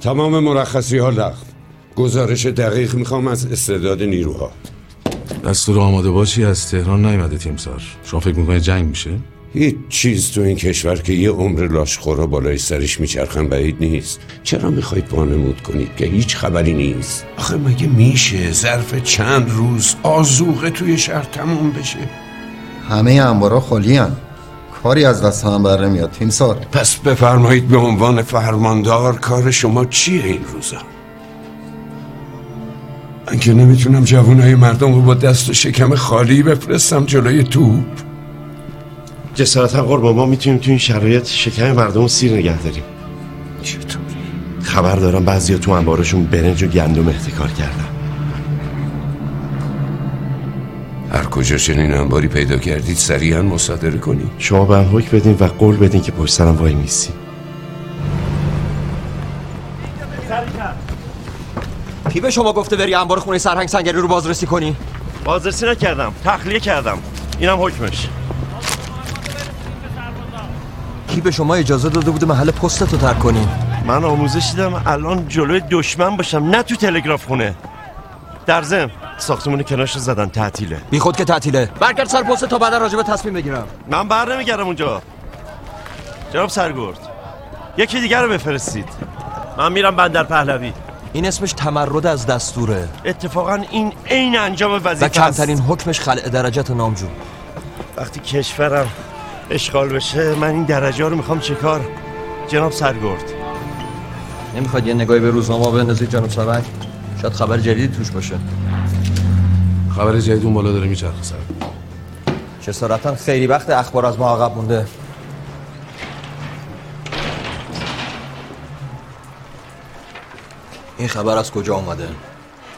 تمام مرخصی ها لغو گزارش دقیق می‌خوام از استعداد نیروها. دستور آماده باشی از تهران نیومده تیمسار شما فکر می‌کنید جنگ میشه؟ هیچ چیز تو این کشور که یه عمر لاشخورا بالای سرش میچرخن بعید نیست. چرا می‌خواید وانمود کنید که هیچ خبری نیست؟ آخه مگه میشه ظرف چند روز آزوقه توی شهر تموم بشه؟ همه انبارا خالی هن. کاری از دست هم بر نمیاد تیمسار. پس بفرمایید به عنوان فرماندار کار شما چیه این روزا؟ من که نمی‌تونم جوانای مردم رو با دست و شکم خالی بفرستم جلوی توپ. جسارتا قربان ما می‌تونیم تو این شرایط شکم مردم رو سیر نگه داریم. چطوری؟ خبر دارم بعضی تو انبارشون برنج و گندم احتکار کردن. کجا چنین انباری پیدا کردید سریعا مصادره کنید. شما به هم حکم بدین و قول بدین که پشت سرم وای میسی کی به شما گفته بری انبار خونه سرهنگ سنگری رو بازرسی کنی؟ بازرسی نکردم تخلیه کردم. اینم حکمش. کی به شما اجازه داده بوده محل پستتو ترک کنی؟ من آموزش دیدم الان جلوی دشمن باشم نه تو تلگراف خونه. در ضمن ساختمون کنارش رو زدن تعطیله. بی خود که تعطیله. برگرد سر پست تا بعدا راجع به تصمیم بگیرم. من بر نمیگردم اونجا. جناب سرگرد یکی دیگر رو بفرستید. من میرم بندر پهلوی. این اسمش تمرد از دستوره. اتفاقا این عین انجام و وظیفه کمترین حکمش خلع درجت نامجو. وقتی کشورم اشغال بشه من این درجه رو می‌خوام چکار جناب سرگرد. نمی‌خواد یه نگاهی به روزنامه بندازید جناب سرهنگ شاید خبر جدیدی توش باشه. خبر جدید اون بالا داره میچرخه سر. جسارتا خیلی وقت اخبار از ما عقب مونده. این خبر از کجا اومده؟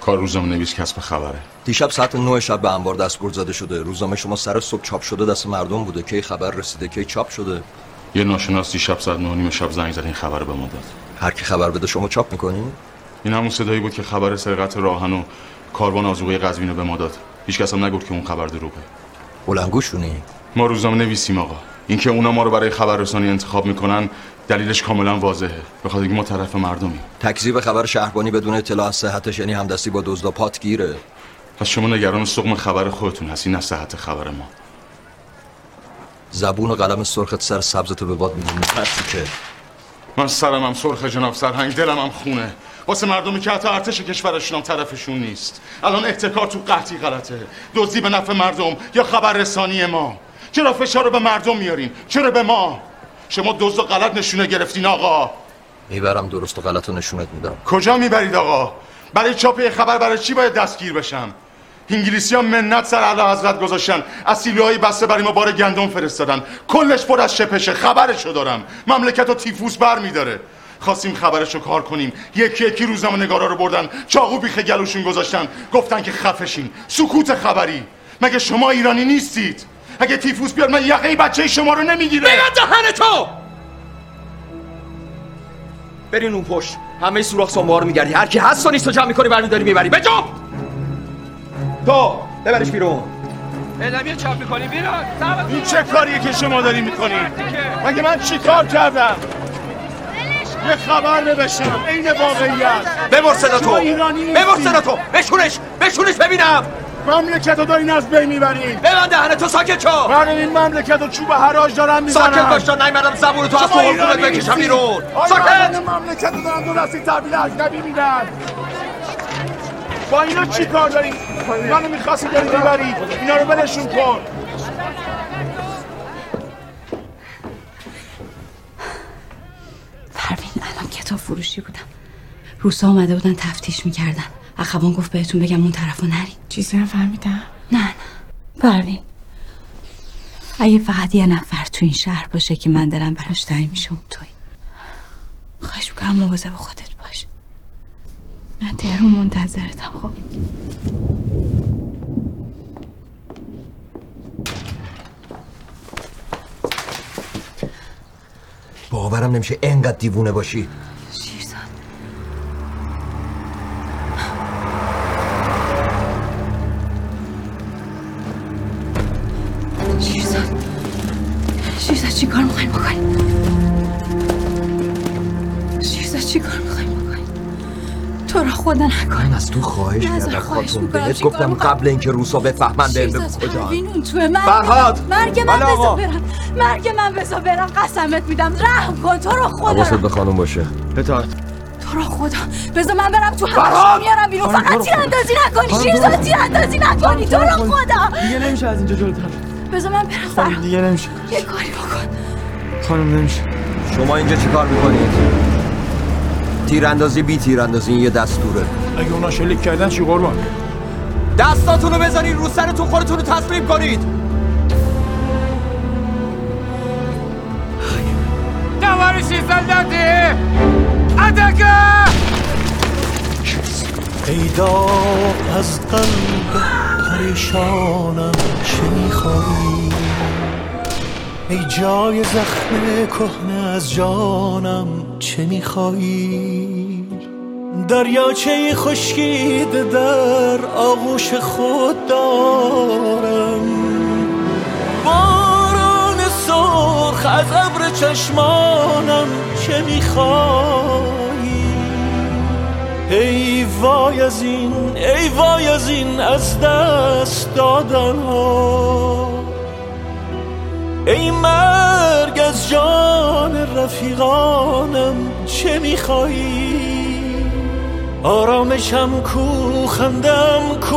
کار روزنامه نویس کسب خبره. دیشب ساعت 9 شب به انبار دستگور زده شده. روزنامه شما سر صبح چاپ شده دست مردم بوده. کی خبر رسیده کی چاپ شده؟ یه ناشناس دیشب ساعت نه و نیم شب زنگ زد این خبر به ما داد. هر کی خبر بده شما چاپ می‌کنی؟ این همون صدایی بود که خبر سرقت راهن و کاروان آذوقه قزوین رو به ما داد. هیچ کس هم نگفت که اون خبر دروغه. بلنگوشونی ما روزنامه نویسیم آقا. اینکه اونا ما رو برای خبررسانی انتخاب می‌کنن دلیلش کاملا واضحه. به خاطر اینکه ما طرف مردمی. تکذیب خبر شهربانی بدون اطلاع از صحتش یعنی همدستی با دزد و پات گیره. پس شما نگران سقم خبر خودتون هستی نه صحت خبر ما. زبون و قلم سرخت سر سبزتو به باد می‌دونی. که. من سرم هم سرخ جناب سرهنگ دلم هم خونه. واسه مردمی که حتی ارتش کشورشون هم طرفشون نیست. الان احتکار تو قحطی غلطه. دزدی به نفع مردم یا خبر رسانی ما. چرا فشار رو به مردم میارین؟ چرا به ما؟ شما دزد و غلط نشونه گرفتین آقا. می‌برم درست و غلط رو نشونت میدم. کجا می‌برید آقا؟ برای چاپ یه خبر برای چی باید دستگیر بشم؟ انگلیسی ها منت سر علا حضرت گذاشتن. از های بسته برای ما بار گندم فرستادن. کلش پر از شپشه. خبرشو دارم. مملکت و تیفوس بر میداره خواستیم خبرشو کار کنیم. یکی یکی روزنامه نگارا رو بردن. چاقو بیخ گلوشون گذاشتن. گفتن که خفشین. سکوت خبری. مگه شما ایرانی نیستید؟ اگه تیفوس بیاد من یقه بچه شما رو نمی‌گیره بگم دهن تو! برین اون پشت. همه سوراخ سنبه رو میگردی. هر کی هست و نیست تو جمع می‌کنی برمیداری می‌بری. بجا تو ببرش بیرون. اعلامیه چاپ می‌کنی بیرون. این چه کاریه که شما داری می‌کنی مگه من چی کار کردم؟ یه خبر نوشتم عین واقعیت. ببر صدا تو. ببر. صدا تو. بشونش. بشونش ببینم. مملکت رو دارین از بین می‌برین ببند دهن تو ساکت شو. من این مملکت رو چوب حراج دارم می‌زنم ساکت باش تا نیومدم زبون تو از تو ایرانی بکشم. بیرون. ساکت. مملکت رو دارم دو دستی تحویل اجنبی میدن؟ با اینا چی کار داری؟ منو می‌خواستی داری می‌بری اینا رو بلشون کن. پروین الان کتاب فروشی بودم. روسا اومده بودن تفتیش می‌کردن. اخوان گفت بهتون بگم اون طرفو نرین. چیزی نفهمیدم نه نه. پروین اگه فقط یه نفر تو این شهر باشه که من دلم براش تنگ میشه اون توی. خواهش می‌کنم مواظب خودت باش. من تهرون منتظرتم. خب. باورم نمیشه انقدر دیوونه باشی. خدا نکن من از تو خواهش کردم خاتون. بهت گفتم؟ قبل اینکه روسا بفهمن به کجا؟ توه مرگ فرهاد! من- مرگ من. بذار برم. مرگ من بذار برم. قسمت میدم. رحم کن. تو رو حواست خدا به خانم باشه. اطاعت تو رو خدا. بذار من برم تو! همشون میارم بیرون. فقط تیراندازی نکنی. شیرزاد تیراندازی نکنی. تو رو خدا. دیگه نمیشه از اینجا جلوتر. بذار من برم. فرهاد دیگه نمیشه. یه کاری بکن. خانم نمیشه. شما اینجا چیکار می‌کنید؟ تیراندازی بی تیراندازی این یه دستوره اگه اونا شلیک کردن چی قربان دستاتون رو بذارید رو سرتون خودتون رو تسلیم کنید Товарищи солдаты! Атака! ای داغ از قلب پریشانم چه میخوایی ای جای زخم کهنه از جانم چه میخوایی دریاچه خشکیده در آغوش خود دارم. باران سرخ از ابر چشمانم چه میخوایی ای وای از این ای وای از این از دست دادن ها ای مرگ از جان رفیقانم چه میخوایی؟ آرامشم کو خندم کو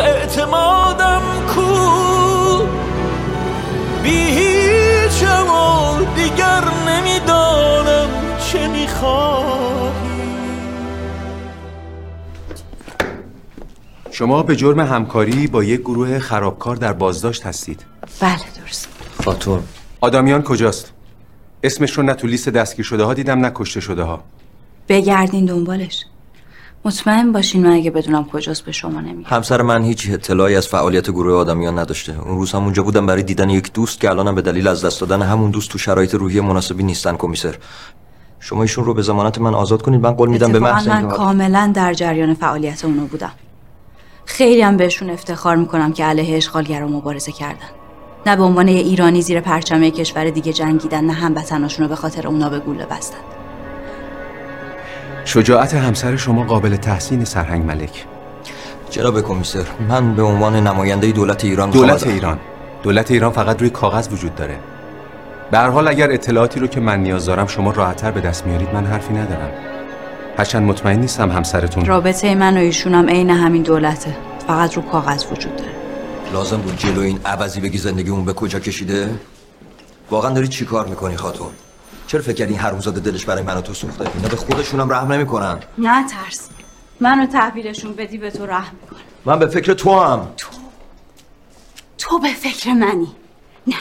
اعتمادم کو؟ بی هیچ و دیگر نمی‌دانم چه میخوایی. شما به جرم همکاری با یک گروه خرابکار در بازداشت هستید. بله درست. خاتون آدامیان کجاست؟ اسمش رو نه تو لیست دستگیر شده ها دیدم نه کشته شده ها بگردین دنبالش. مطمئن باشین من اگه بدونم کجاست به شما نمیگم. همسر من هیچ اطلاعی از فعالیت گروه آدمیان نداشته. اون روز هم اونجا بودم برای دیدن یک دوست که الانم به دلیل از دست دادن همون دوست تو شرایط روحی مناسبی نیستن کمیسر. شما ایشون رو به ضمانت من آزاد کنید. من قول میدم به محض من کاملا در جریان فعالیت اونو بودم. خیلی هم بهشون افتخار می‌کنم که علیه اشغالگرا مبارزه کردن. نه به عنوان ایرانی زیر پرچم کشور دیگه جنگیدن نه هموطناشون رو به خاطر اونا به گوله بستن. شجاعت همسر شما قابل تحسین سرهنگ ملک. جناب کمیسر من به عنوان نماینده دولت ایران دولت ایران. دولت ایران فقط روی کاغذ وجود داره. به هر حال اگر اطلاعاتی رو که من نیاز دارم شما راحتتر به دست میارید من حرفی ندارم. هرچند مطمئن نیستم همسرتون رابطه من و ایشونم عین همین دولته. فقط رو کاغذ وجود داره. لازم بود جلو این عوضی بگی زندگی اون به کجا کشیده؟ واقعا داری چی کار می‌کنی خاتون؟ چرا فکر کردی این حرومزاده دلش برای من و تو سوخته؟ اینا به خودشونم رحم نمی‌کنن. نه ترس. منو تحویلشون بدی به تو رحم می‌کنم من به فکر تو. هم تو به فکر منی. نه.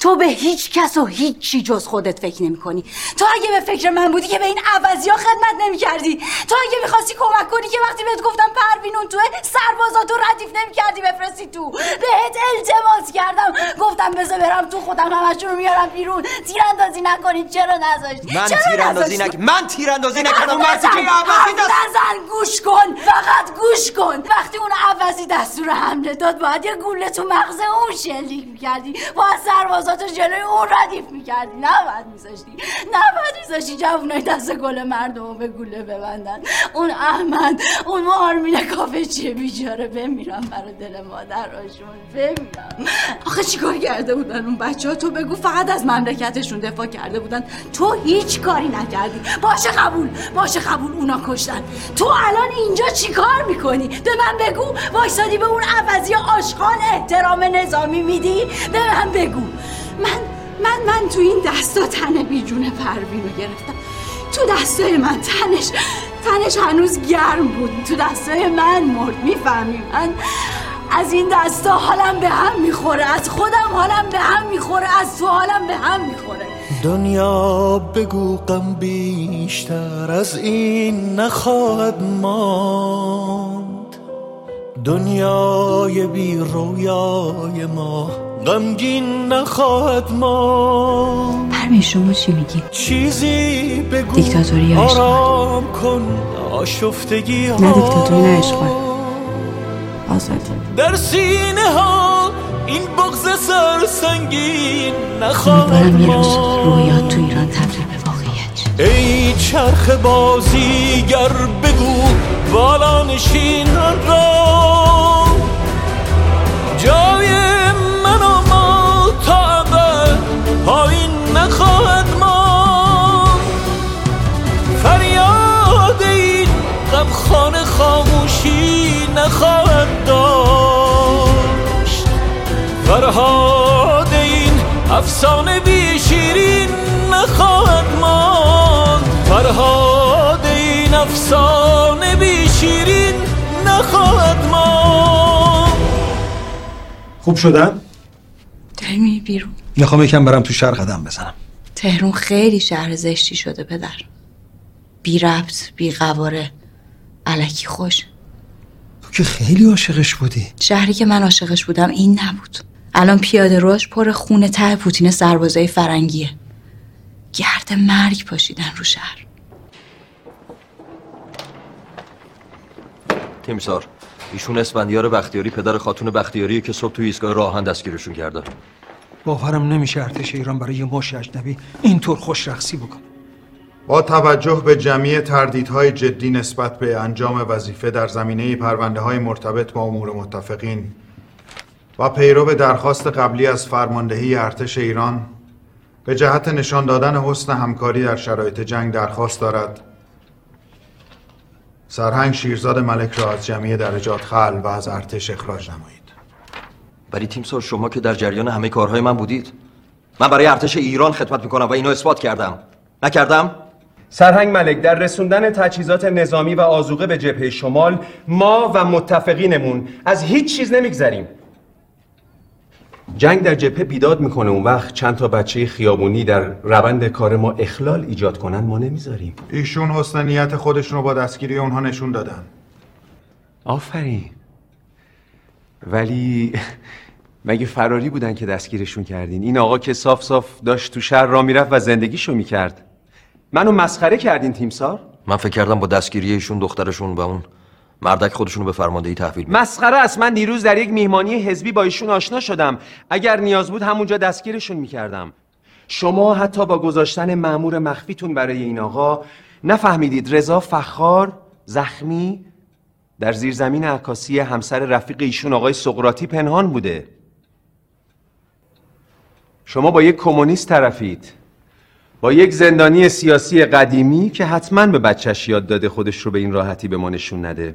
تو به هیچ کس و هیچ چی جز خودت فکر نمی کنی. تو اگه به فکر من بودی که به این عوضی ها خدمت نمی کردی. تو اگه می‌خواستی کمک کنی که وقتی بهت گفتم پروین اون توه سربازاتو ردیف نمی کردی بفرستی تو. بهت التماس کردم. گفتم بذار برم تو خودم همشون رو میارم بیرون. تیراندازی نکنی چرا نذاشتی من تیراندازی؟ نک من تیراندازی نکردم. مرسی که نزن، عوضی حرف دست نزن. گوش کن. فقط گوش کن. وقتی اون عوضی دستور حمله داد باید یه گوله تو مغز اون شلیک می‌کردی. باید سربازاتو جلوی اون ردیف می‌کردی. نباید میذاشتی. نباید میذاشتی جوونای دست گل مردم به گوله ببندن. اون احمد اون آرمین کافه چیه بیچاره؟ بمیرم برای دل مادراشون بمیرم. آخه چیکار کرده بودن اون بچه ها تو بگو فقط از مملکتشون دفاع کرده بودن. تو هیچ کاری نکردی. باشه قبول باشه قبول اونا کشتن. تو الان اینجا چیکار می‌کنی؟ به من بگو. وایسادی به اون عوضی آشغال احترام نظامی میدی؟ به من بگو. من من من تو این دستا تن بیجون پروین رو گرفتم. تو دستای من تنش تنش هنوز گرم بود. تو دستای من مرد می‌فهمی؟ من از این دستا حالم به هم می‌خوره. از خودم حالم به هم می‌خوره. از تو حالم به هم می‌خوره. دنیا بگو غم بیشتر از این نخواهد ماند. دنیای بی رویای ما غمگین نخواهد ماند پروین شما چی میگی؟ چیزی بگو دیکتاتوری یا؟ آرام کن آشفتگی ها نه دیکتاتوری نه اشغال آزادی در سینه ها این بغز سرسنگین نخواهد امیدوارم یه روز. رویات تو ایران تبدیل به واقعیت. ای چرخ بازیگر بگو بالا نشینان را خاموشی نخواهد داشت؟ فرهاد این افسانه بی شیرین نخواهد ماند. فرهاد این افسانه بی شیرین نخواهد ماند. خوب شدم؟ داری میری بیرون. می‌خوام یکم برم تو شهر قدم بزنم. تهرون خیلی شهر زشتی شده پدر. بی ربط بی قواره علکی خوش. تو که خیلی عاشقش بودی. شهری که من عاشقش بودم این نبود. الان پیاده روش پر خونه ته پوتین سربازای فرنگیه. گرد مرگ پاشیدن رو شهر. تیمسار ایشون اسفندیار بختیاری پدر خاتون بختیاریه که صبح تو ایستگاه راهن دستگیرشون کرده. باورم نمیشه ارتش ایران برای یه مش اجنبی اینطور خوش رقصی بکن با توجه به جمعی تردیدهای جدی نسبت به انجام وظیفه در زمینه پرونده های مرتبط با امور متفقین و پیرو به درخواست قبلی از فرماندهی ارتش ایران به جهت نشان دادن حسن همکاری در شرایط جنگ درخواست دارد. سرهنگ شیرزاد ملک را از جمعی درجات خل و از ارتش اخراج نمایید. ولی تیمسار شما که در جریان همه کارهای من بودید. من برای ارتش ایران خدمت می‌کنم و اینو اثبات کردم. نکردم؟ سرهنگ ملک در رسوندن تجهیزات نظامی و آزوقه به جبهه شمال ما و متفقینمون از هیچ چیز نمیگذریم. جنگ در جبهه بیداد می‌کنه اون وقت چند تا بچه خیابونی در روند کار ما اخلال ایجاد کنن ما نمی‌ذاریم. ایشون حسن نیت خودشون رو با دستگیری اونها نشون دادن. آفرین. ولی مگه فراری بودن که دستگیرشون کردین؟ این آقا که صاف صاف داشت تو شهر را می‌رفت و زندگیشو می‌کرد. منو مسخره کردین تیمسار؟ من فکر کردم با دستگیری ایشون دخترشون و اون مردک خودشون رو به فرماندهی تحویل. مسخره است. من دیروز در یک میهمانی حزبی با ایشون آشنا شدم. اگر نیاز بود همونجا دستگیرشون می‌کردم. شما حتی با گذاشتن مأمور مخفیتون برای این آقا نفهمیدید رضا فخار زخمی در زیرزمین عکاسی همسر رفیق ایشون آقای سقراطی پنهان بوده. شما با یک کمونیست طرفید. با یک زندانی سیاسی قدیمی که حتما به بچهش یاد داده خودش رو به این راحتی به ما نشون نده.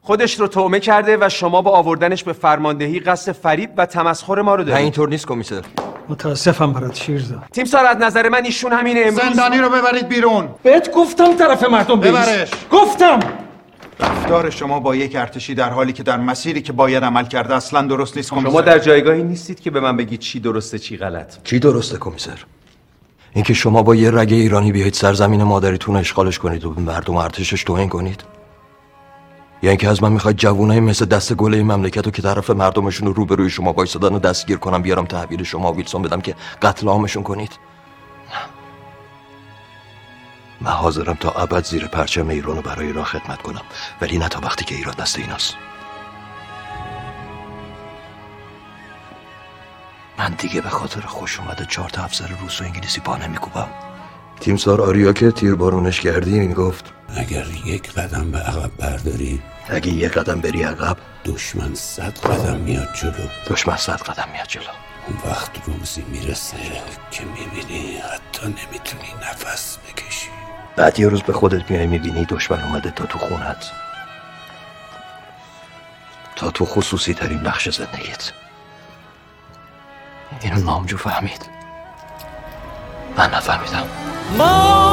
خودش رو تومه کرده و شما با آوردنش به فرماندهی قصد فریب و تمسخر ما رو نه دارید اینطور نیست کمیسر. متاسفم برات شیرزاد تیم سار از نظر من ایشون همینه. امروز زندانی رو ببرید بیرون. بهت گفتم طرف مردم بیست ببرش. گفتم. رفتار شما با یک ارتشی در حالی که در مسیری که باید عمل کرده اصلا درست نیست کمیسر. شما در جایگاهی نیستید که به من بگید چی درسته چی غلط. چی درسته کمیسر؟ اینکه شما با یه رگ ایرانی بیایید سرزمین مادریتون اشغالش کنید و به مردم ارتشش توهین کنید؟ یا اینکه از من می‌خواید جوونای مثل دست گل این مملکت رو که طرف مردمشون رو روبروی شما وایسادن و دستگیر کنم بیارم تحویل شما ویلسون بدم که قتل عامشون کنید. من حاضرم تا ابد زیر پرچم ایران رو برای ایران خدمت کنم. ولی نه تا وقتی که ایران دست ایناست. من دیگه به خاطر خوش اومده چهار تا افسر روس و انگلیسی پا نمیکوبم. تیمسار آریا که تیر بارونش کردی می‌گفت اگر یک قدم به عقب برداری اگه یه قدم بری عقب دشمن صد قدم میاد جلو. دشمن صد قدم میاد جلو. اون وقت روزی می‌رسه که می‌بینی حتی نمی‌تونی نفس بکشی. بعد یه روز به خودت میای می‌بینی دشمن اومده تا تو خونت. تا تو خصوصی ترین بخش زندگیت. اینو نامجو فهمید. من نفهمیدم. ما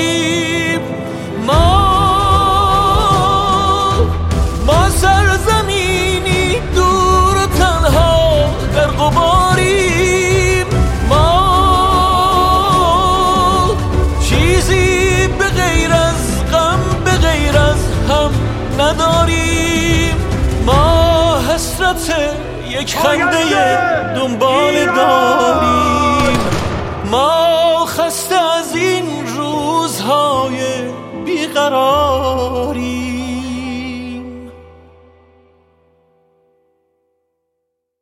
انتظاریم ما ما سرزمینی دور و تنها در قباریم ما چیزی به غیر از غم به غیر از هم نداریم. ما حسرت یک خنده دنبال داریم. ما करो